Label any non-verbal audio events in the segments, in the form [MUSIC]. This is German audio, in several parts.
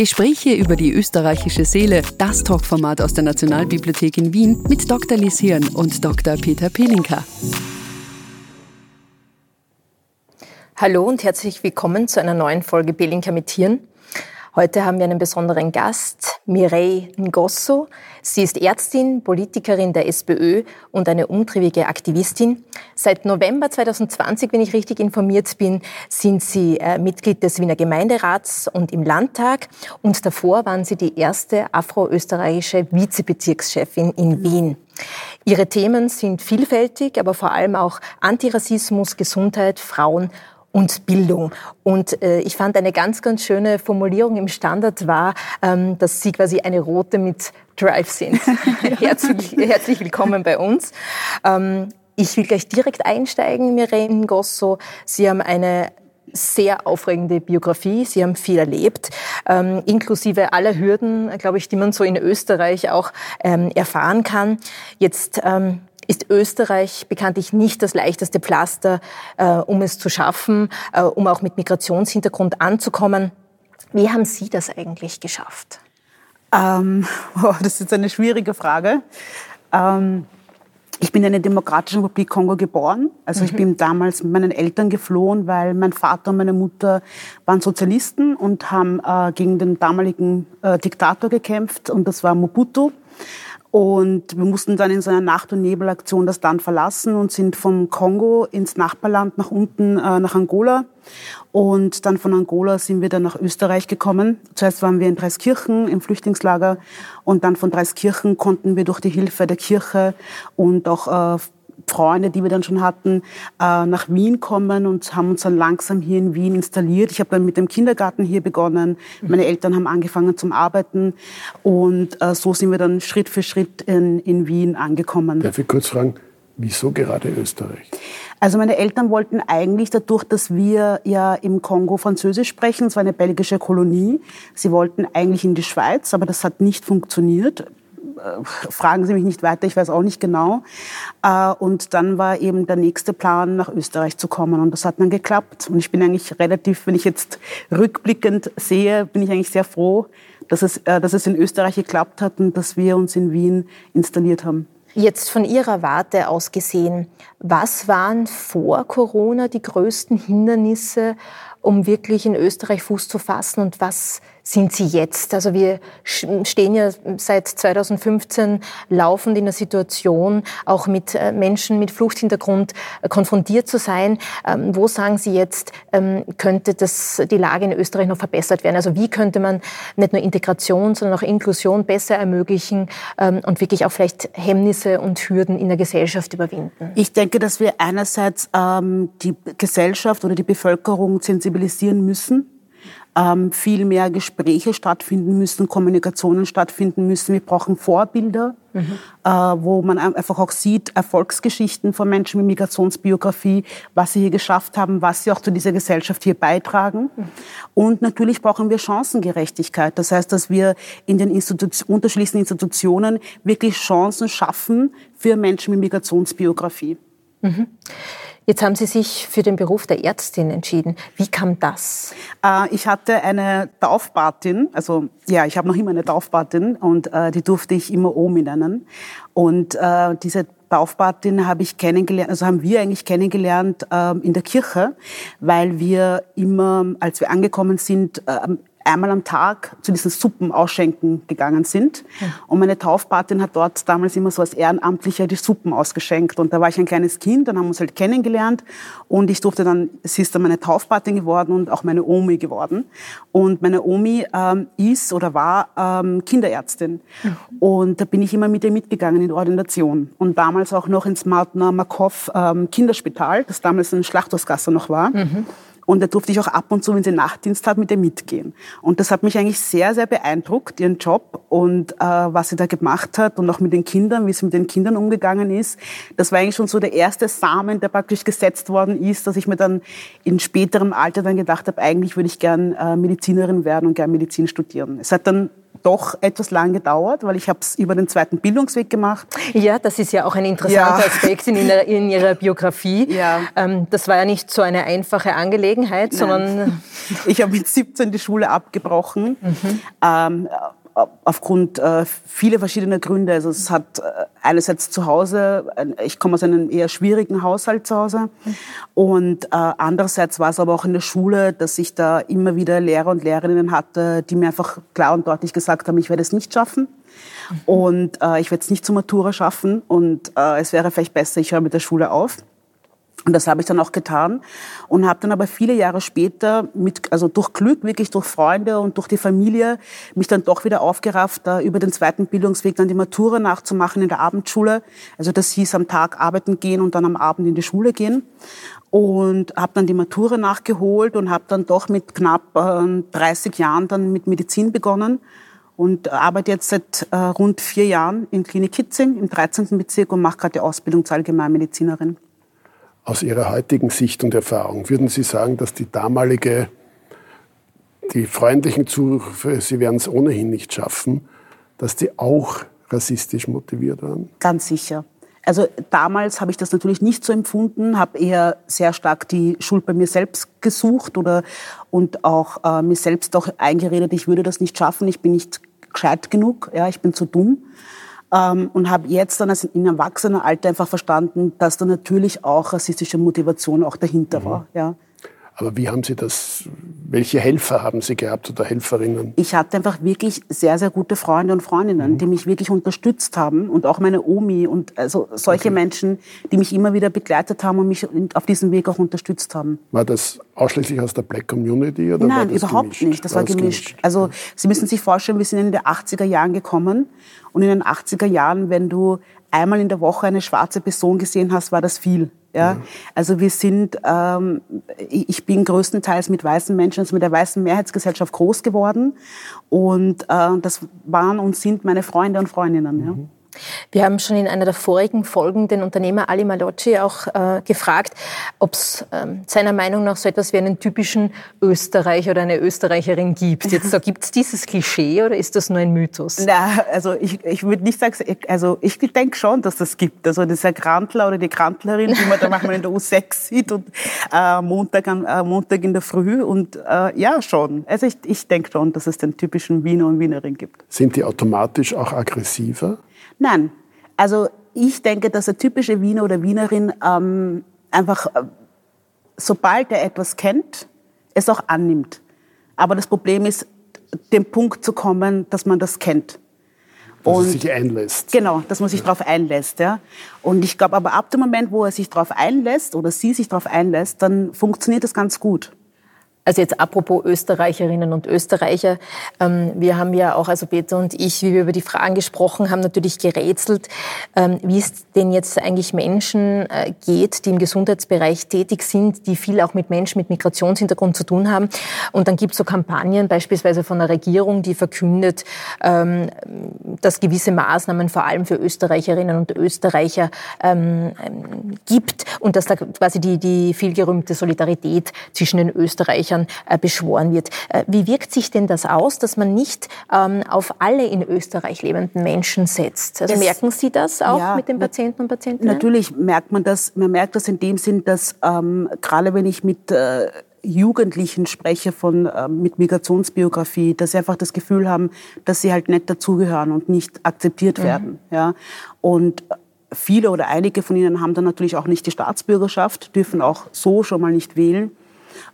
Gespräche über die österreichische Seele, das Talkformat aus der Nationalbibliothek in Wien mit Dr. Lies Hirn und Dr. Peter Pelinka. Hallo und herzlich willkommen zu einer neuen Folge Pelinka mit Hirn. Heute haben wir einen besonderen Gast, Mireille Ngosso. Sie ist Ärztin, Politikerin der SPÖ und eine umtriebige Aktivistin. Seit November 2020, wenn ich richtig informiert bin, sind Sie äh, Mitglied des Wiener Gemeinderats und im Landtag. Und davor waren Sie die erste afroösterreichische Vizebezirkschefin in Wien. Ihre Themen sind vielfältig, aber vor allem auch Antirassismus, Gesundheit, Frauen und Bildung. Und äh, ich fand eine ganz, ganz schöne Formulierung im Standard war, ähm, dass Sie quasi eine Rote mit Drive sind. [LAUGHS] [LAUGHS] herzlich, herzlich willkommen bei uns. Ähm, ich will gleich direkt einsteigen, Mireille Gosso. Sie haben eine sehr aufregende Biografie. Sie haben viel erlebt, ähm, inklusive aller Hürden, glaube ich, die man so in Österreich auch ähm, erfahren kann. Jetzt ähm, ist Österreich bekanntlich nicht das leichteste Pflaster, äh, um es zu schaffen, äh, um auch mit Migrationshintergrund anzukommen. Wie haben Sie das eigentlich geschafft? Ähm, [LAUGHS] oh, das ist eine schwierige Frage. Ähm, ich bin in der Demokratischen Republik Kongo geboren. Also mhm. ich bin damals mit meinen Eltern geflohen, weil mein Vater und meine Mutter waren Sozialisten und haben äh, gegen den damaligen äh, Diktator gekämpft und das war Mobutu. Und wir mussten dann in so einer Nacht- und Nebelaktion das Land verlassen und sind vom Kongo ins Nachbarland nach unten äh, nach Angola. Und dann von Angola sind wir dann nach Österreich gekommen. Zuerst waren wir in Dreiskirchen im Flüchtlingslager und dann von Dreiskirchen konnten wir durch die Hilfe der Kirche und auch äh, Freunde, die wir dann schon hatten, äh, nach Wien kommen und haben uns dann langsam hier in Wien installiert. Ich habe dann mit dem Kindergarten hier begonnen. Meine Eltern haben angefangen zum Arbeiten und äh, so sind wir dann Schritt für Schritt in, in Wien angekommen. Darf ich kurz fragen, wieso gerade Österreich? Also meine Eltern wollten eigentlich dadurch, dass wir ja im Kongo Französisch sprechen, es war eine belgische Kolonie, sie wollten eigentlich in die Schweiz, aber das hat nicht funktioniert. Äh, fragen Sie mich nicht weiter, ich weiß auch nicht genau. Äh, und dann war eben der nächste Plan, nach Österreich zu kommen. Und das hat dann geklappt. Und ich bin eigentlich relativ, wenn ich jetzt rückblickend sehe, bin ich eigentlich sehr froh, dass es, äh, dass es in Österreich geklappt hat und dass wir uns in Wien installiert haben. Jetzt von Ihrer Warte aus gesehen, was waren vor Corona die größten Hindernisse, um wirklich in Österreich Fuß zu fassen und was sind Sie jetzt? Also wir stehen ja seit 2015 laufend in der Situation, auch mit äh, Menschen mit Fluchthintergrund äh, konfrontiert zu sein. Ähm, wo sagen Sie jetzt, ähm, könnte das, die Lage in Österreich noch verbessert werden? Also wie könnte man nicht nur Integration, sondern auch Inklusion besser ermöglichen ähm, und wirklich auch vielleicht Hemmnisse und Hürden in der Gesellschaft überwinden? Ich denke, dass wir einerseits die Gesellschaft oder die Bevölkerung sensibilisieren müssen ähm, viel mehr Gespräche stattfinden müssen, Kommunikationen stattfinden müssen. Wir brauchen Vorbilder, mhm. äh, wo man einfach auch sieht, Erfolgsgeschichten von Menschen mit Migrationsbiografie, was sie hier geschafft haben, was sie auch zu dieser Gesellschaft hier beitragen. Mhm. Und natürlich brauchen wir Chancengerechtigkeit. Das heißt, dass wir in den Institu unterschiedlichsten Institutionen wirklich Chancen schaffen für Menschen mit Migrationsbiografie. Mhm. Jetzt haben Sie sich für den Beruf der Ärztin entschieden. Wie kam das? Äh, ich hatte eine Taufpatin, also ja, ich habe noch immer eine Taufpatin und äh, die durfte ich immer Omi nennen. Und äh, diese Taufpatin habe ich kennengelernt, also haben wir eigentlich kennengelernt äh, in der Kirche, weil wir immer, als wir angekommen sind, äh, einmal am Tag zu diesen Suppen ausschenken gegangen sind. Ja. Und meine Taufpatin hat dort damals immer so als Ehrenamtlicher die Suppen ausgeschenkt. Und da war ich ein kleines Kind, dann haben wir uns halt kennengelernt. Und ich durfte dann, sie ist dann meine Taufpatin geworden und auch meine Omi geworden. Und meine Omi ähm, ist oder war ähm, Kinderärztin. Mhm. Und da bin ich immer mit ihr mitgegangen in die Ordination. Und damals auch noch ins Martner Markov ähm, Kinderspital, das damals ein Schlachthausgasse noch war. Mhm. Und da durfte ich auch ab und zu, wenn sie Nachtdienst hat, mit ihr mitgehen. Und das hat mich eigentlich sehr, sehr beeindruckt, ihren Job und äh, was sie da gemacht hat und auch mit den Kindern, wie sie mit den Kindern umgegangen ist. Das war eigentlich schon so der erste Samen, der praktisch gesetzt worden ist, dass ich mir dann in späterem Alter dann gedacht habe, eigentlich würde ich gern äh, Medizinerin werden und gern Medizin studieren. Es hat dann doch etwas lang gedauert, weil ich habe es über den zweiten Bildungsweg gemacht. Ja, das ist ja auch ein interessanter ja. Aspekt in, ihrer, in Ihrer Biografie. Ja. Ähm, das war ja nicht so eine einfache Angelegenheit, Nein. sondern... [LAUGHS] Ich habe mit 17 die Schule abgebrochen. Mhm. Ähm, aufgrund äh, vieler verschiedener Gründe. Also es hat äh, einerseits zu Hause, äh, ich komme aus einem eher schwierigen Haushalt zu Hause und äh, andererseits war es aber auch in der Schule, dass ich da immer wieder Lehrer und Lehrerinnen hatte, die mir einfach klar und deutlich gesagt haben, ich werde es nicht schaffen. Und äh, ich werde es nicht zur Matura schaffen und äh, es wäre vielleicht besser, ich höre mit der Schule auf. Und das habe ich dann auch getan und habe dann aber viele Jahre später mit, also durch Glück, wirklich durch Freunde und durch die Familie, mich dann doch wieder aufgerafft, da über den zweiten Bildungsweg dann die Matura nachzumachen in der Abendschule. Also das hieß am Tag arbeiten gehen und dann am Abend in die Schule gehen. Und habe dann die Matura nachgeholt und habe dann doch mit knapp äh, 30 Jahren dann mit Medizin begonnen und arbeite jetzt seit äh, rund vier Jahren in Klinik Kitzing im 13. Bezirk und mache gerade die Ausbildung zur Allgemeinmedizinerin. Aus Ihrer heutigen Sicht und Erfahrung, würden Sie sagen, dass die damalige, die freundlichen Zurufe, Sie werden es ohnehin nicht schaffen, dass die auch rassistisch motiviert waren? Ganz sicher. Also damals habe ich das natürlich nicht so empfunden, habe eher sehr stark die Schuld bei mir selbst gesucht oder und auch äh, mir selbst auch eingeredet, ich würde das nicht schaffen, ich bin nicht gescheit genug, ja, ich bin zu dumm. Ähm, und habe jetzt dann als in Erwachsenenalter einfach verstanden, dass da natürlich auch rassistische Motivation auch dahinter mhm. war. Ja. Aber wie haben Sie das, welche Helfer haben Sie gehabt oder Helferinnen? Ich hatte einfach wirklich sehr, sehr gute Freunde und Freundinnen, mhm. die mich wirklich unterstützt haben und auch meine Omi und also solche okay. Menschen, die mich immer wieder begleitet haben und mich auf diesem Weg auch unterstützt haben. War das ausschließlich aus der Black Community? Oder Nein, überhaupt gemischt? nicht. Das war, war gemischt. gemischt. Also Sie müssen sich vorstellen, wir sind in den 80er Jahren gekommen und in den 80er Jahren, wenn du einmal in der Woche eine schwarze Person gesehen hast, war das viel. Ja? Mhm. Also wir sind, ähm, ich bin größtenteils mit weißen Menschen, also mit der weißen Mehrheitsgesellschaft groß geworden und äh, das waren und sind meine Freunde und Freundinnen. Mhm. Ja? Wir haben schon in einer der vorigen Folgen den Unternehmer Ali Malocci auch äh, gefragt, ob es ähm, seiner Meinung nach so etwas wie einen typischen Österreicher oder eine Österreicherin gibt. Jetzt [LAUGHS] so, gibt es dieses Klischee oder ist das nur ein Mythos? Na, also ich, ich würde nicht sagen, also ich denke schon, dass das gibt. Also dieser Krantler oder die Krantlerin, die man da manchmal in der U6 [LAUGHS] sieht und äh, Montag, an, äh, Montag in der Früh und äh, ja schon. Also ich, ich denke schon, dass es den typischen Wiener und Wienerin gibt. Sind die automatisch auch aggressiver? Nein. Also ich denke, dass der typische Wiener oder Wienerin ähm, einfach, äh, sobald er etwas kennt, es auch annimmt. Aber das Problem ist, dem Punkt zu kommen, dass man das kennt. Dass und, sich einlässt. Genau, dass man sich ja. darauf einlässt. Ja. Und ich glaube aber ab dem Moment, wo er sich darauf einlässt oder sie sich darauf einlässt, dann funktioniert das ganz gut. Also jetzt apropos Österreicherinnen und Österreicher. Ähm, wir haben ja auch, also Peter und ich, wie wir über die Fragen gesprochen haben, natürlich gerätselt, ähm, wie es denn jetzt eigentlich Menschen äh, geht, die im Gesundheitsbereich tätig sind, die viel auch mit Menschen mit Migrationshintergrund zu tun haben. Und dann gibt es so Kampagnen, beispielsweise von der Regierung, die verkündet, ähm, dass gewisse Maßnahmen vor allem für Österreicherinnen und Österreicher gibt und dass da quasi die, die vielgerühmte Solidarität zwischen den Österreichern Österreichern äh, beschworen wird. Äh, wie wirkt sich denn das aus, dass man nicht ähm, auf alle in Österreich lebenden Menschen setzt? Also das, merken Sie das auch ja, mit den Patienten und Patientinnen? Natürlich merkt man das. Man merkt das in dem Sinn, dass ähm, gerade wenn ich mit äh, Jugendlichen spreche von äh, mit Migrationsbiografie, dass sie einfach das Gefühl haben, dass sie halt nicht dazugehören und nicht akzeptiert mhm. werden. Ja? Und viele oder einige von ihnen haben dann natürlich auch nicht die Staatsbürgerschaft, dürfen auch so schon mal nicht wählen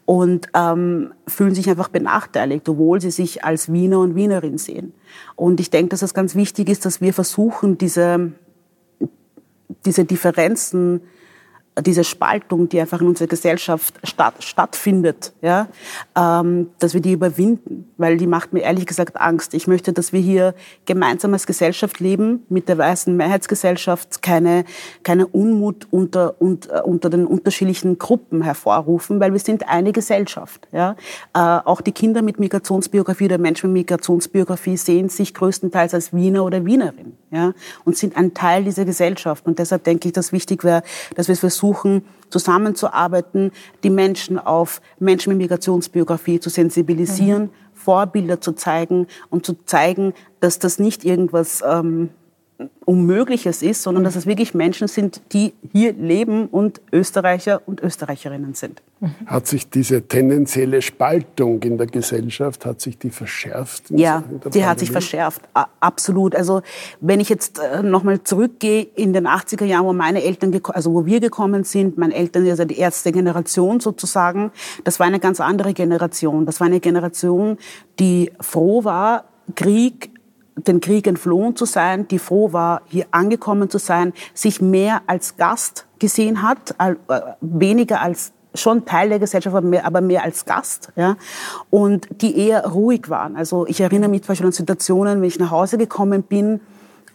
und ähm, fühlen sich einfach benachteiligt, obwohl sie sich als Wiener und Wienerin sehen. Und ich denke, dass es ganz wichtig ist, dass wir versuchen, diese, diese Differenzen diese Spaltung, die einfach in unserer Gesellschaft statt, stattfindet, ja, ähm, dass wir die überwinden, weil die macht mir ehrlich gesagt Angst. Ich möchte, dass wir hier gemeinsam als Gesellschaft leben, mit der weißen Mehrheitsgesellschaft, keine, keine Unmut unter, unter, äh, unter den unterschiedlichen Gruppen hervorrufen, weil wir sind eine Gesellschaft. Ja. Äh, auch die Kinder mit Migrationsbiografie oder Menschen mit Migrationsbiografie sehen sich größtenteils als Wiener oder Wienerin ja, und sind ein Teil dieser Gesellschaft. Und deshalb denke ich, dass wichtig wäre, dass wir es versuchen, versuchen, zusammenzuarbeiten, die Menschen auf Menschen mit Migrationsbiografie zu sensibilisieren, mhm. Vorbilder zu zeigen und zu zeigen, dass das nicht irgendwas ähm, Unmögliches ist, sondern dass es wirklich Menschen sind, die hier leben und Österreicher und Österreicherinnen sind. Hat sich diese tendenzielle Spaltung in der Gesellschaft, hat sich die verschärft? Ja, die hat sich verschärft, absolut. Also wenn ich jetzt äh, nochmal zurückgehe in den 80er Jahren, wo meine Eltern, also wo wir gekommen sind, meine Eltern, also die erste Generation sozusagen, das war eine ganz andere Generation. Das war eine Generation, die froh war, Krieg den Krieg entflohen zu sein, die froh war, hier angekommen zu sein, sich mehr als Gast gesehen hat, äh, weniger als schon Teil der Gesellschaft, aber mehr, als Gast, ja, und die eher ruhig waren. Also ich erinnere mich zum Beispiel an Situationen, wenn ich nach Hause gekommen bin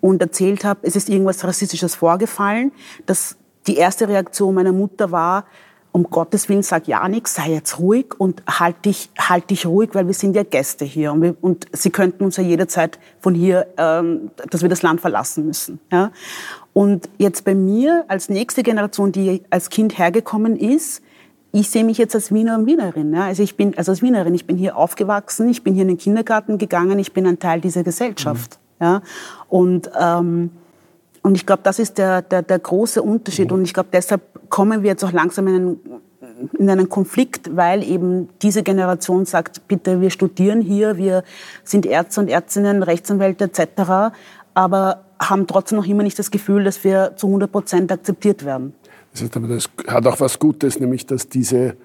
und erzählt habe, es ist irgendwas Rassistisches vorgefallen, dass die erste Reaktion meiner Mutter war, um Gottes Willen, sag ja nichts, sei jetzt ruhig und halt dich, halt dich ruhig, weil wir sind ja Gäste hier und, wir, und sie könnten uns ja jederzeit von hier, ähm, dass wir das Land verlassen müssen. Ja? Und jetzt bei mir als nächste Generation, die als Kind hergekommen ist, ich sehe mich jetzt als Wiener und Wienerin. Ja? Also ich bin also als Wienerin, ich bin hier aufgewachsen, ich bin hier in den Kindergarten gegangen, ich bin ein Teil dieser Gesellschaft. Mhm. Ja? Und ähm, und ich glaube, das ist der, der, der große Unterschied. Mhm. Und ich glaube, deshalb kommen wir jetzt auch langsam in einen, in einen Konflikt, weil eben diese Generation sagt, bitte, wir studieren hier, wir sind Ärzte und Ärztinnen, Rechtsanwälte etc., aber haben trotzdem noch immer nicht das Gefühl, dass wir zu 100 Prozent akzeptiert werden. Das, das hat auch was Gutes, nämlich dass diese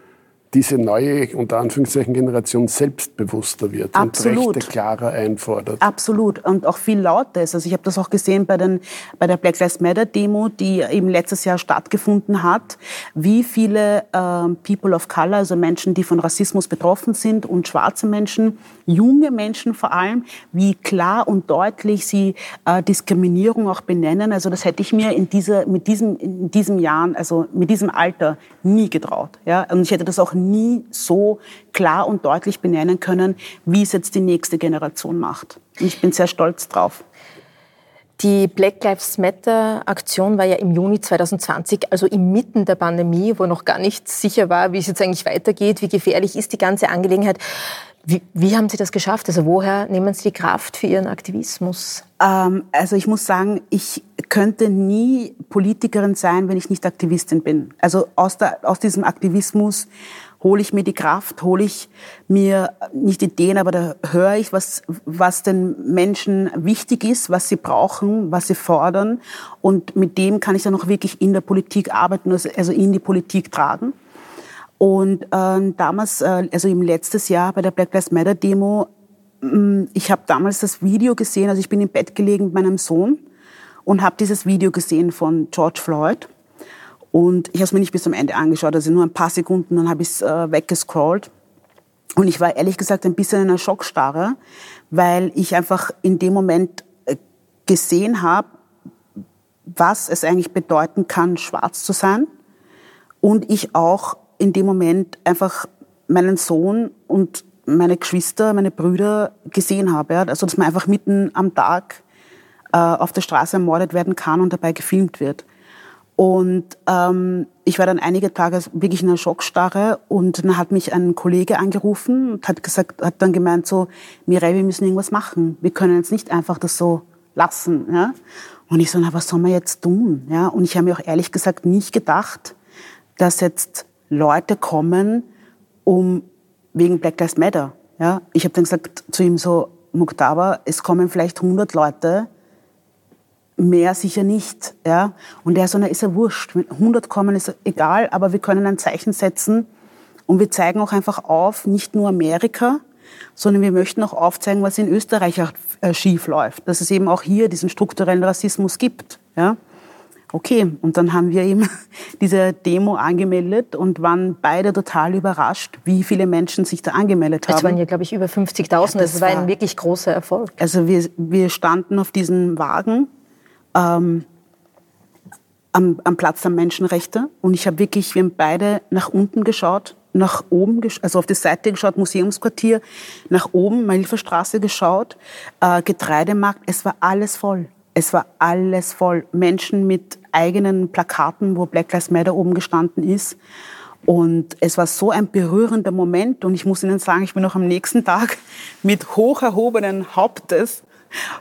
diese neue, unter Anführungszeichen, Generation selbstbewusster wird Absolut. und Rechte klarer einfordert. Absolut. Und auch viel lauter ist. Also ich habe das auch gesehen bei, den, bei der Black Lives Matter Demo, die eben letztes Jahr stattgefunden hat, wie viele äh, People of Color, also Menschen, die von Rassismus betroffen sind und schwarze Menschen, junge Menschen vor allem, wie klar und deutlich sie äh, Diskriminierung auch benennen. Also das hätte ich mir in, dieser, mit diesem, in diesem Jahren, also mit diesem Alter nie getraut. Ja? Und ich hätte das auch nie so klar und deutlich benennen können, wie es jetzt die nächste Generation macht. Und ich bin sehr stolz drauf. Die Black Lives Matter Aktion war ja im Juni 2020, also inmitten der Pandemie, wo noch gar nicht sicher war, wie es jetzt eigentlich weitergeht, wie gefährlich ist die ganze Angelegenheit. Wie, wie haben Sie das geschafft? Also woher nehmen Sie die Kraft für Ihren Aktivismus? Ähm, also ich muss sagen, ich könnte nie Politikerin sein, wenn ich nicht Aktivistin bin. Also aus, der, aus diesem Aktivismus hole ich mir die Kraft, hole ich mir nicht Ideen, aber da höre ich, was, was den Menschen wichtig ist, was sie brauchen, was sie fordern. Und mit dem kann ich dann auch wirklich in der Politik arbeiten, also, also in die Politik tragen. Und äh, damals, äh, also im letztes Jahr bei der Black Lives Matter Demo, äh, ich habe damals das Video gesehen, also ich bin im Bett gelegen mit meinem Sohn und habe dieses Video gesehen von George Floyd. Und ich habe es mir nicht bis zum Ende angeschaut, also nur ein paar Sekunden, dann habe ich es äh, weggescrollt. Und ich war ehrlich gesagt ein bisschen in einer Schockstarre, weil ich einfach in dem Moment äh, gesehen habe, was es eigentlich bedeuten kann, schwarz zu sein. Und ich auch in dem Moment einfach meinen Sohn und meine Geschwister, meine Brüder gesehen habe. Also dass man einfach mitten am Tag äh, auf der Straße ermordet werden kann und dabei gefilmt wird. Und ähm, ich war dann einige Tage wirklich in einer Schockstarre und dann hat mich ein Kollege angerufen und hat gesagt, hat dann gemeint so, Mireille, wir müssen irgendwas machen. Wir können jetzt nicht einfach das so lassen. Ja? Und ich so, na, was soll man jetzt tun? Ja? Und ich habe mir auch ehrlich gesagt nicht gedacht, dass jetzt Leute kommen, um wegen Black Lives Matter. Ja? Ich habe dann gesagt zu ihm so, Muktaba, es kommen vielleicht 100 Leute, mehr sicher nicht. Ja? Und er so, na, ist ja wurscht. Mit 100 kommen ist egal, aber wir können ein Zeichen setzen und wir zeigen auch einfach auf, nicht nur Amerika, sondern wir möchten auch aufzeigen, was in Österreich auch, äh, schief läuft. Dass es eben auch hier diesen strukturellen Rassismus gibt. Ja? Okay, und dann haben wir eben [LAUGHS] diese Demo angemeldet und waren beide total überrascht, wie viele Menschen sich da angemeldet haben. Es waren ja, glaube ich, über 50.000. Ja, das, das war ein wirklich großer Erfolg. Also wir, wir standen auf diesem Wagen ähm, am, am Platz der Menschenrechte. Und ich habe wirklich, wir haben beide nach unten geschaut, nach oben, also auf die Seite geschaut, Museumsquartier, nach oben, Mailferstraße geschaut, äh, Getreidemarkt, es war alles voll. Es war alles voll. Menschen mit eigenen Plakaten, wo Black Lives Matter oben gestanden ist. Und es war so ein berührender Moment. Und ich muss Ihnen sagen, ich bin noch am nächsten Tag mit hoch erhobenen Hauptes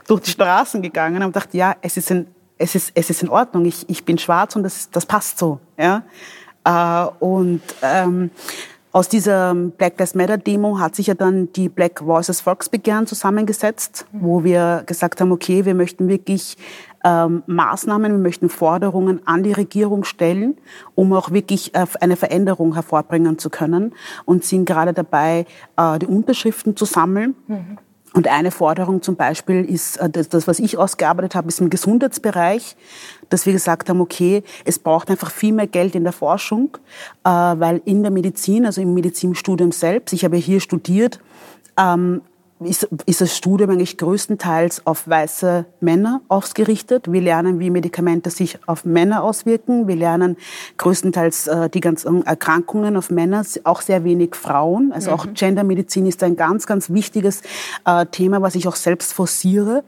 durch die Straßen gegangen und dachte, ja, es ist, in, es ist, es ist in Ordnung. Ich, ich bin schwarz und das, das passt so. Ja? Äh, und ähm, aus dieser Black Lives Matter Demo hat sich ja dann die Black Voices Volksbegehren zusammengesetzt, wo wir gesagt haben, okay, wir möchten wirklich ähm, Maßnahmen, wir möchten Forderungen an die Regierung stellen, um auch wirklich äh, eine Veränderung hervorbringen zu können und sind gerade dabei, äh, die Unterschriften zu sammeln. Mhm. Und eine Forderung zum Beispiel ist, äh, das, was ich ausgearbeitet habe, ist im Gesundheitsbereich, dass wir gesagt haben, okay, es braucht einfach viel mehr Geld in der Forschung, äh, weil in der Medizin, also im Medizinstudium selbst, ich habe hier studiert, ähm, ist, ist das Studium eigentlich größtenteils auf weiße Männer ausgerichtet. Wir lernen, wie Medikamente sich auf Männer auswirken. Wir lernen größtenteils äh, die ganzen Erkrankungen auf Männer, auch sehr wenig Frauen. Also mhm. auch Gendermedizin ist ein ganz, ganz wichtiges äh, Thema, was ich auch selbst forciere.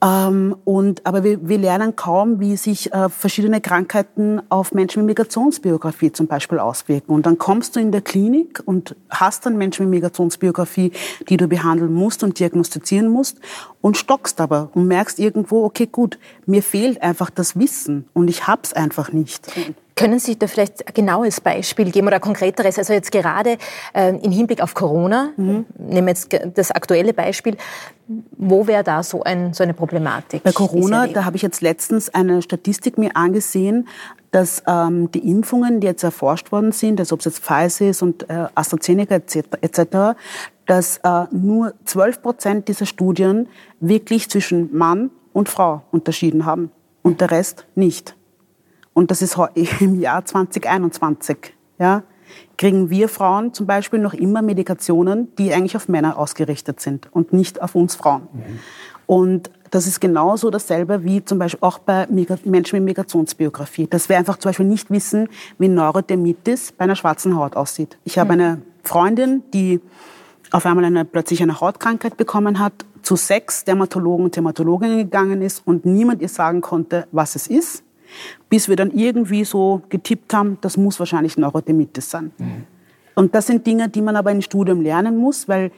Ähm, und, aber wir, wir lernen kaum, wie sich äh, verschiedene Krankheiten auf Menschen mit Migrationsbiografie zum Beispiel auswirken. Und dann kommst du in der Klinik und hast dann Menschen mit Migrationsbiografie, die du behandeln musst und diagnostizieren musst und stockst aber und merkst irgendwo, okay, gut, mir fehlt einfach das Wissen und ich hab's einfach nicht. Können Sie da vielleicht ein genaues Beispiel geben oder ein konkreteres? Also jetzt gerade äh, im Hinblick auf Corona, mhm. nehmen wir jetzt das aktuelle Beispiel, wo wäre da so, ein, so eine Problematik? Bei Corona, da habe ich jetzt letztens eine Statistik mir angesehen, dass ähm, die Impfungen, die jetzt erforscht worden sind, also ob es jetzt Pfizer ist und äh, AstraZeneca etc., dass äh, nur 12 Prozent dieser Studien wirklich zwischen Mann und Frau unterschieden haben und der Rest nicht. Und das ist [LAUGHS] im Jahr 2021. Ja, kriegen wir Frauen zum Beispiel noch immer Medikationen, die eigentlich auf Männer ausgerichtet sind und nicht auf uns Frauen. Mhm. Und das ist genauso dasselbe wie zum Beispiel auch bei Menschen mit Migrationsbiografie. Dass wir einfach zum Beispiel nicht wissen, wie Neurodermitis bei einer schwarzen Haut aussieht. Ich habe mhm. eine Freundin, die auf einmal eine, plötzlich eine Hautkrankheit bekommen hat, zu sechs Dermatologen und Dermatologinnen gegangen ist und niemand ihr sagen konnte, was es ist bis wir dann irgendwie so getippt haben, das muss wahrscheinlich Neurodermitis sein. Mhm. Und das sind Dinge, die man aber im Studium lernen muss, weil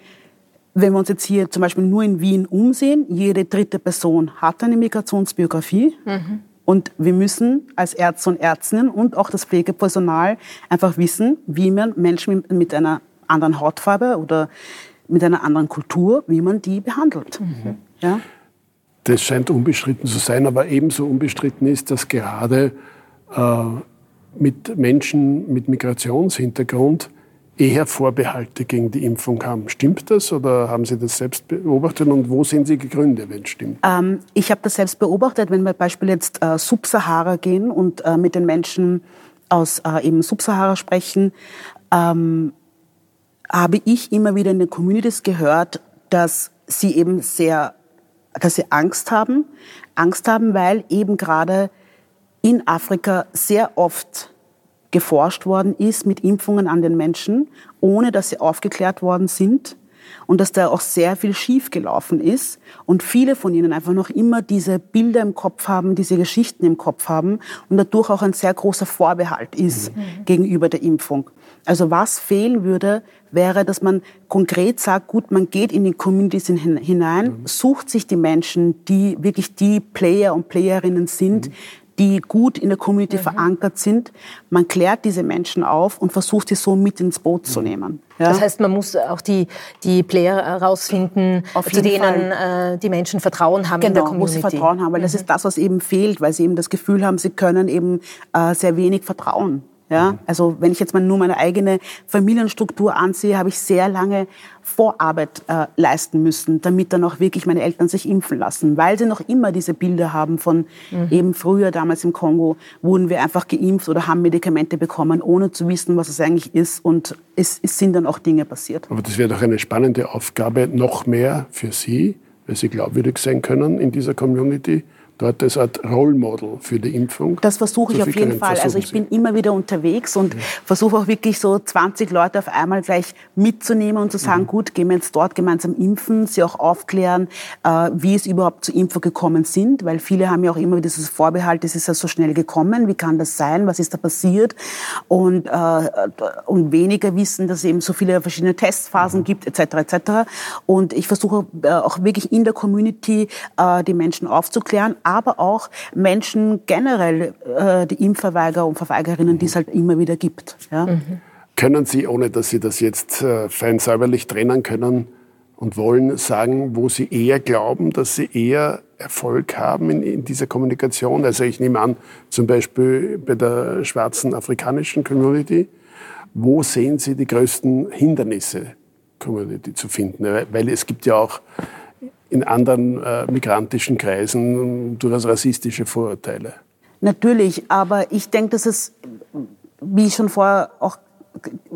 wenn wir uns jetzt hier zum Beispiel nur in Wien umsehen, jede dritte Person hat eine Migrationsbiografie. Mhm. Und wir müssen als Ärzte und Ärztinnen und auch das Pflegepersonal einfach wissen, wie man Menschen mit einer anderen Hautfarbe oder mit einer anderen Kultur, wie man die behandelt. Mhm. Ja? Das scheint unbestritten zu sein, aber ebenso unbestritten ist, dass gerade äh, mit Menschen mit Migrationshintergrund eher Vorbehalte gegen die Impfung haben. Stimmt das oder haben Sie das selbst beobachtet und wo sind Sie Gründe, wenn es stimmt? Ähm, ich habe das selbst beobachtet, wenn wir Beispiel jetzt äh, Subsahara gehen und äh, mit den Menschen aus äh, eben Subsahara sprechen, ähm, habe ich immer wieder in den Communities gehört, dass sie eben sehr dass sie Angst haben. Angst haben, weil eben gerade in Afrika sehr oft geforscht worden ist mit Impfungen an den Menschen, ohne dass sie aufgeklärt worden sind und dass da auch sehr viel schiefgelaufen ist und viele von ihnen einfach noch immer diese Bilder im Kopf haben, diese Geschichten im Kopf haben und dadurch auch ein sehr großer Vorbehalt ist mhm. gegenüber der Impfung. Also was fehlen würde, wäre, dass man konkret sagt, gut, man geht in die Communities hinein, mhm. sucht sich die Menschen, die wirklich die Player und Playerinnen sind, mhm. Die gut in der Community mhm. verankert sind. Man klärt diese Menschen auf und versucht sie so mit ins Boot zu mhm. nehmen. Ja? Das heißt, man muss auch die, die Player herausfinden, zu denen äh, die Menschen Vertrauen haben genau, in der Community. Genau, muss Vertrauen haben, weil das mhm. ist das, was eben fehlt, weil sie eben das Gefühl haben, sie können eben äh, sehr wenig vertrauen. Ja, also wenn ich jetzt mal nur meine eigene Familienstruktur ansehe, habe ich sehr lange Vorarbeit äh, leisten müssen, damit dann auch wirklich meine Eltern sich impfen lassen, weil sie noch immer diese Bilder haben von mhm. eben früher, damals im Kongo, wurden wir einfach geimpft oder haben Medikamente bekommen, ohne zu wissen, was es eigentlich ist und es, es sind dann auch Dinge passiert. Aber das wäre doch eine spannende Aufgabe, noch mehr für Sie, weil Sie glaubwürdig sein können in dieser Community, dort als Art Role Model für die Impfung. Das versuche ich auf jeden Fall. Also ich bin immer wieder unterwegs und ja. versuche auch wirklich so 20 Leute auf einmal gleich mitzunehmen und zu sagen, mhm. gut, gehen wir jetzt dort gemeinsam impfen, sie auch aufklären, äh, wie es überhaupt zu Impfung gekommen sind, weil viele haben ja auch immer wieder dieses Vorbehalt, es ist ja so schnell gekommen, wie kann das sein, was ist da passiert und, äh, und weniger wissen, dass es eben so viele verschiedene Testphasen mhm. gibt, etc. etc. Und ich versuche äh, auch wirklich in der Community die Menschen aufzuklären, aber auch Menschen generell, äh, die Impfverweigerer und Verweigerinnen, die es halt immer wieder gibt. Ja. Mhm. Können Sie, ohne dass Sie das jetzt äh, fein säuberlich trennen können und wollen, sagen, wo Sie eher glauben, dass Sie eher Erfolg haben in, in dieser Kommunikation? Also ich nehme an, zum Beispiel bei der schwarzen afrikanischen Community, wo sehen Sie die größten Hindernisse, Community zu finden? Weil es gibt ja auch in anderen äh, migrantischen Kreisen durchaus rassistische Vorurteile. Natürlich, aber ich denke, dass es, wie ich schon vorher auch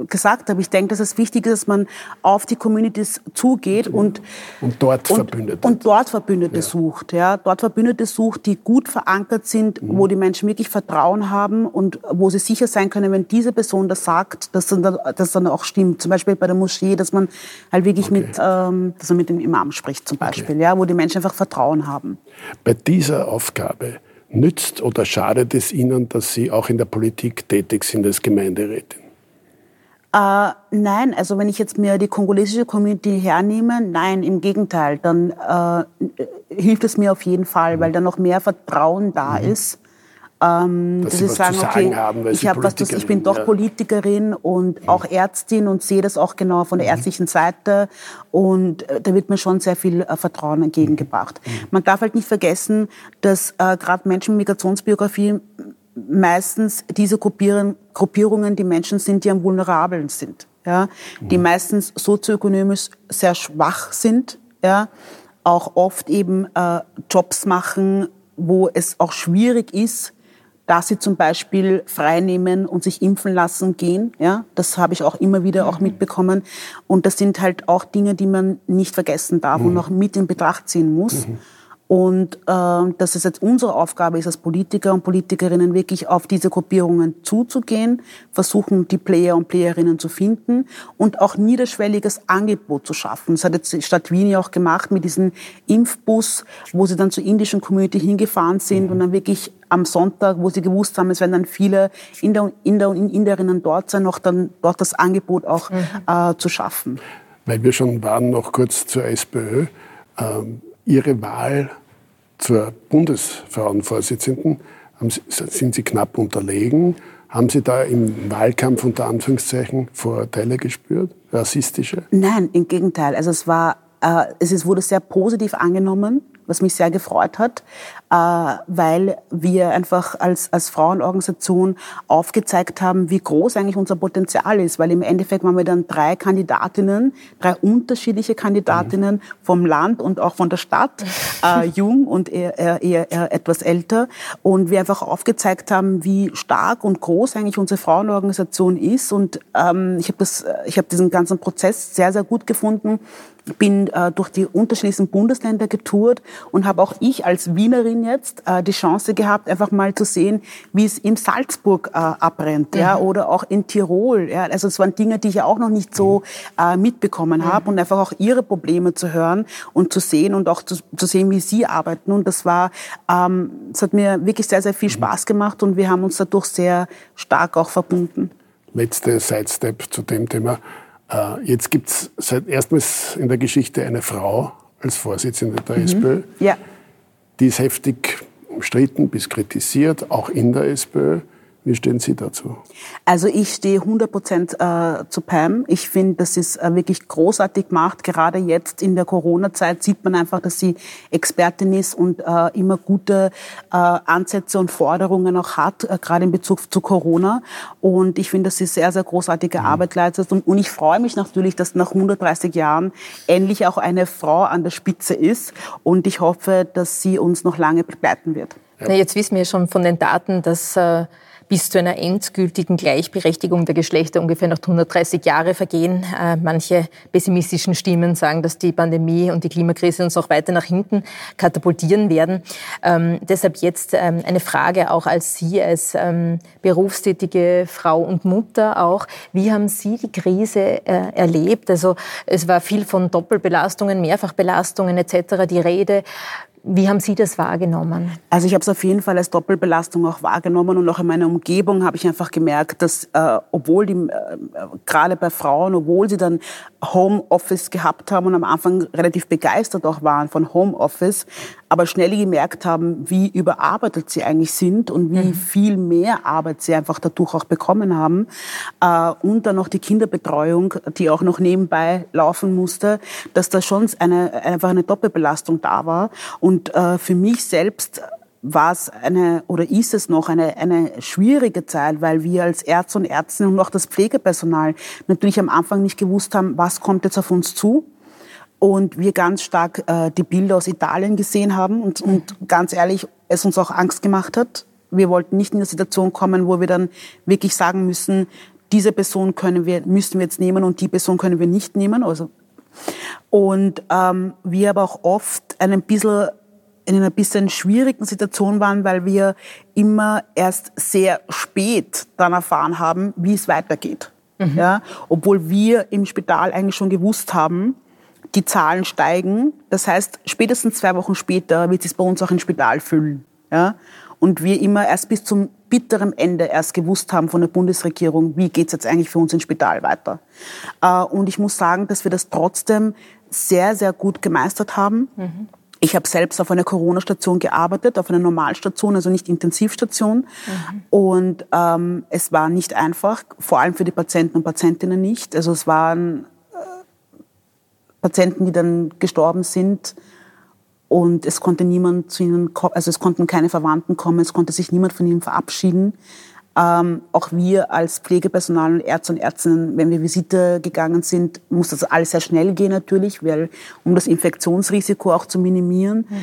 gesagt habe, ich denke, dass es wichtig ist, dass man auf die Communities zugeht und, und dort und, Verbündete, und dort Verbündete ja. sucht. Ja, dort Verbündete sucht, die gut verankert sind, mhm. wo die Menschen wirklich Vertrauen haben und wo sie sicher sein können, wenn diese Person das sagt, dass dann, das dann auch stimmt. Zum Beispiel bei der Moschee, dass man halt wirklich okay. mit, ähm, dass man mit dem Imam spricht zum Beispiel, okay. ja, wo die Menschen einfach Vertrauen haben. Bei dieser Aufgabe nützt oder schadet es Ihnen, dass Sie auch in der Politik tätig sind als Gemeinderätin? Äh, nein, also wenn ich jetzt mir die kongolesische Community hernehme, nein, im Gegenteil, dann äh, hilft es mir auf jeden Fall, weil dann noch mehr Vertrauen da mhm. ist. Ähm, dass, dass sie sagen, okay, haben, ich, hab was, ich bin doch ja. Politikerin und mhm. auch Ärztin und sehe das auch genau von der mhm. ärztlichen Seite. Und äh, da wird mir schon sehr viel äh, Vertrauen entgegengebracht. Mhm. Man darf halt nicht vergessen, dass äh, gerade Menschen mit Migrationsbiografie meistens diese Gruppierungen die Menschen sind, die am vulnerablen sind, ja, die mhm. meistens sozioökonomisch sehr schwach sind, ja, auch oft eben äh, Jobs machen, wo es auch schwierig ist, dass sie zum Beispiel freinehmen und sich impfen lassen gehen. Ja, das habe ich auch immer wieder auch mhm. mitbekommen. Und das sind halt auch Dinge, die man nicht vergessen darf mhm. und auch mit in Betracht ziehen muss. Mhm. Und äh, dass es jetzt unsere Aufgabe ist, als Politiker und Politikerinnen wirklich auf diese Gruppierungen zuzugehen, versuchen, die Player und Playerinnen zu finden und auch niederschwelliges Angebot zu schaffen. Das hat jetzt die Stadt Wien ja auch gemacht mit diesem Impfbus, wo sie dann zur indischen Community hingefahren sind und dann wirklich am Sonntag, wo sie gewusst haben, es werden dann viele Inder, Inder und Inderinnen dort sein, noch dann dort das Angebot auch mhm. äh, zu schaffen. Weil wir schon waren, noch kurz zur SPÖ. Ähm Ihre Wahl zur Bundesfrauenvorsitzenden sind Sie knapp unterlegen. Haben Sie da im Wahlkampf unter Anführungszeichen Vorurteile gespürt, rassistische? Nein, im Gegenteil. Also es war, äh, es wurde sehr positiv angenommen was mich sehr gefreut hat, äh, weil wir einfach als, als Frauenorganisation aufgezeigt haben, wie groß eigentlich unser Potenzial ist, weil im Endeffekt waren wir dann drei Kandidatinnen, drei unterschiedliche Kandidatinnen vom Land und auch von der Stadt, [LAUGHS] äh, jung und eher, eher, eher etwas älter. Und wir einfach aufgezeigt haben, wie stark und groß eigentlich unsere Frauenorganisation ist. Und ähm, ich habe das, ich habe diesen ganzen Prozess sehr, sehr gut gefunden, bin äh, durch die unterschiedlichen Bundesländer getourt und habe auch ich als Wienerin jetzt äh, die Chance gehabt, einfach mal zu sehen, wie es in Salzburg äh, abbrennt, mhm. ja, oder auch in Tirol. Ja. Also es waren Dinge, die ich ja auch noch nicht so äh, mitbekommen mhm. habe und einfach auch ihre Probleme zu hören und zu sehen und auch zu, zu sehen, wie sie arbeiten. Und das war, ähm, es hat mir wirklich sehr, sehr viel mhm. Spaß gemacht und wir haben uns dadurch sehr stark auch verbunden. Letzte Sidestep zu dem Thema. Äh, jetzt gibt es seit erstmals in der Geschichte eine Frau als Vorsitzende der mhm. SPÖ. Ja. Die ist heftig umstritten bis kritisiert, auch in der SPÖ. Wie stehen Sie dazu? Also ich stehe 100 Prozent äh, zu Pam. Ich finde, dass sie es äh, wirklich großartig macht. Gerade jetzt in der Corona-Zeit sieht man einfach, dass sie Expertin ist und äh, immer gute äh, Ansätze und Forderungen auch hat, äh, gerade in Bezug zu Corona. Und ich finde, dass sie sehr, sehr großartige mhm. Arbeit leistet. Und, und ich freue mich natürlich, dass nach 130 Jahren endlich auch eine Frau an der Spitze ist. Und ich hoffe, dass sie uns noch lange begleiten wird. Ja. Na, jetzt wissen wir schon von den Daten, dass äh, bis zu einer endgültigen Gleichberechtigung der Geschlechter ungefähr noch 130 Jahre vergehen. Äh, manche pessimistischen Stimmen sagen, dass die Pandemie und die Klimakrise uns auch weiter nach hinten katapultieren werden. Ähm, deshalb jetzt ähm, eine Frage auch als Sie, als ähm, berufstätige Frau und Mutter auch. Wie haben Sie die Krise äh, erlebt? Also es war viel von Doppelbelastungen, Mehrfachbelastungen etc. die Rede. Wie haben Sie das wahrgenommen? Also ich habe es auf jeden Fall als Doppelbelastung auch wahrgenommen und auch in meiner Umgebung habe ich einfach gemerkt, dass äh, obwohl die äh, gerade bei Frauen, obwohl sie dann Homeoffice gehabt haben und am Anfang relativ begeistert auch waren von Homeoffice, aber schnell gemerkt haben, wie überarbeitet sie eigentlich sind und wie mhm. viel mehr Arbeit sie einfach dadurch auch bekommen haben. Äh, und dann noch die Kinderbetreuung, die auch noch nebenbei laufen musste, dass da schon eine, einfach eine Doppelbelastung da war. Und äh, für mich selbst war es eine oder ist es noch eine, eine schwierige Zeit, weil wir als Ärzte und Ärzte und auch das Pflegepersonal natürlich am Anfang nicht gewusst haben, was kommt jetzt auf uns zu. Und wir ganz stark äh, die Bilder aus Italien gesehen haben und, und ganz ehrlich, es uns auch Angst gemacht hat. Wir wollten nicht in eine Situation kommen, wo wir dann wirklich sagen müssen, diese Person können wir, müssen wir jetzt nehmen und die Person können wir nicht nehmen. Also, und ähm, wir aber auch oft ein bisschen in einer bisschen schwierigen Situation waren, weil wir immer erst sehr spät dann erfahren haben, wie es weitergeht. Mhm. Ja, obwohl wir im Spital eigentlich schon gewusst haben, die Zahlen steigen. Das heißt, spätestens zwei Wochen später wird es bei uns auch im Spital füllen. Ja? Und wir immer erst bis zum bitteren Ende erst gewusst haben von der Bundesregierung, wie geht es jetzt eigentlich für uns im Spital weiter. Äh, und ich muss sagen, dass wir das trotzdem sehr, sehr gut gemeistert haben. Mhm. Ich habe selbst auf einer Corona-Station gearbeitet, auf einer Normalstation, also nicht Intensivstation. Mhm. Und ähm, es war nicht einfach, vor allem für die Patienten und Patientinnen nicht. Also es waren Patienten, die dann gestorben sind und es konnte niemand zu ihnen kommen, also es konnten keine Verwandten kommen, es konnte sich niemand von ihnen verabschieden. Ähm, auch wir als Pflegepersonal und Ärzte und Ärztinnen, wenn wir Visite gegangen sind, muss das alles sehr schnell gehen natürlich, weil, um das Infektionsrisiko auch zu minimieren. Mhm.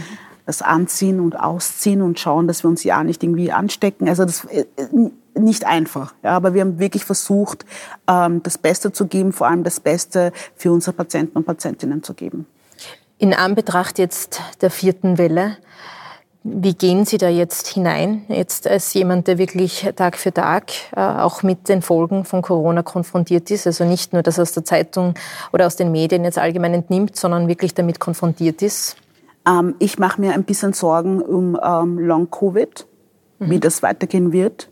Das Anziehen und Ausziehen und schauen, dass wir uns ja nicht irgendwie anstecken. Also das äh, nicht einfach. Ja, aber wir haben wirklich versucht, ähm, das Beste zu geben, vor allem das Beste für unsere Patienten und Patientinnen zu geben. In Anbetracht jetzt der vierten Welle, wie gehen Sie da jetzt hinein, jetzt als jemand, der wirklich Tag für Tag äh, auch mit den Folgen von Corona konfrontiert ist? Also nicht nur das aus der Zeitung oder aus den Medien jetzt allgemein entnimmt, sondern wirklich damit konfrontiert ist? Ähm, ich mache mir ein bisschen Sorgen um ähm, Long-Covid, mhm. wie das weitergehen wird,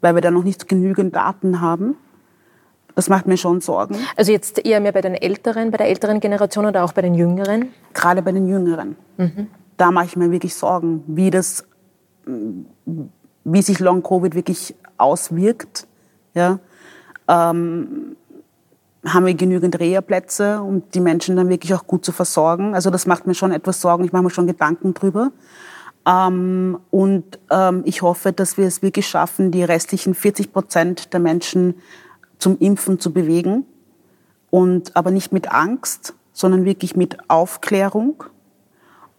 weil wir da noch nicht genügend Daten haben. Das macht mir schon Sorgen. Also jetzt eher mehr bei den Älteren, bei der älteren Generation oder auch bei den Jüngeren? Gerade bei den Jüngeren. Mhm da mache ich mir wirklich Sorgen, wie das, wie sich Long Covid wirklich auswirkt. Ja, ähm, haben wir genügend Reha-Plätze, um die Menschen dann wirklich auch gut zu versorgen? Also das macht mir schon etwas Sorgen. Ich mache mir schon Gedanken drüber. Ähm, und ähm, ich hoffe, dass wir es wirklich schaffen, die restlichen 40 Prozent der Menschen zum Impfen zu bewegen. Und aber nicht mit Angst, sondern wirklich mit Aufklärung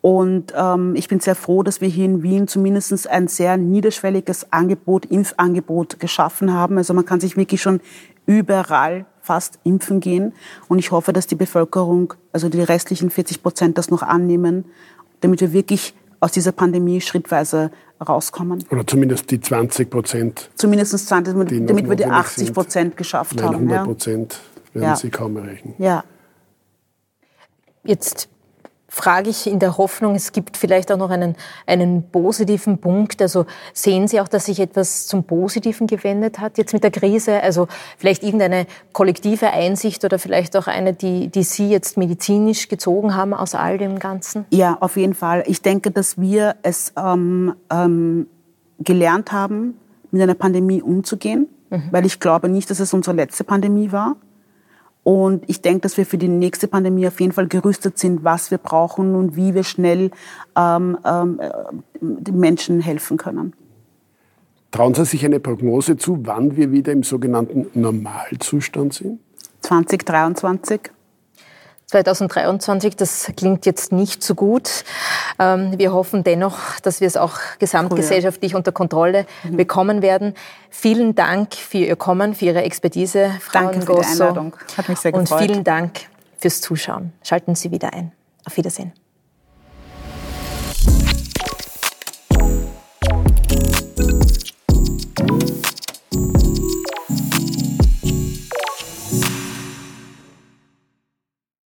und ähm, ich bin sehr froh, dass wir hier in Wien zumindest ein sehr niederschwelliges Angebot, Impfangebot geschaffen haben. Also man kann sich wirklich schon überall fast impfen gehen. Und ich hoffe, dass die Bevölkerung, also die restlichen 40 Prozent, das noch annehmen, damit wir wirklich aus dieser Pandemie schrittweise rauskommen. Oder zumindest die 20 Prozent. Zumindest 20, damit wir die 80 Prozent geschafft Nein, haben. 100 Prozent ja. werden ja. sie kaum erreichen. Ja. Jetzt frage ich in der Hoffnung, es gibt vielleicht auch noch einen, einen positiven Punkt. Also sehen Sie auch, dass sich etwas zum Positiven gewendet hat jetzt mit der Krise? Also vielleicht irgendeine kollektive Einsicht oder vielleicht auch eine, die, die Sie jetzt medizinisch gezogen haben aus all dem Ganzen? Ja, auf jeden Fall. Ich denke, dass wir es ähm, ähm, gelernt haben, mit einer Pandemie umzugehen, mhm. weil ich glaube nicht, dass es unsere letzte Pandemie war. Und ich denke, dass wir für die nächste Pandemie auf jeden Fall gerüstet sind, was wir brauchen und wie wir schnell ähm, ähm, den Menschen helfen können. Trauen Sie sich eine Prognose zu, wann wir wieder im sogenannten Normalzustand sind? 2023. 2023, das klingt jetzt nicht so gut. Ähm, wir hoffen dennoch, dass wir es auch gesamtgesellschaftlich unter Kontrolle mhm. bekommen werden. Vielen Dank für Ihr Kommen, für Ihre Expertise, Frau Danke Ngosso. für die Einladung. Hat mich sehr gefreut. Und vielen Dank fürs Zuschauen. Schalten Sie wieder ein. Auf Wiedersehen.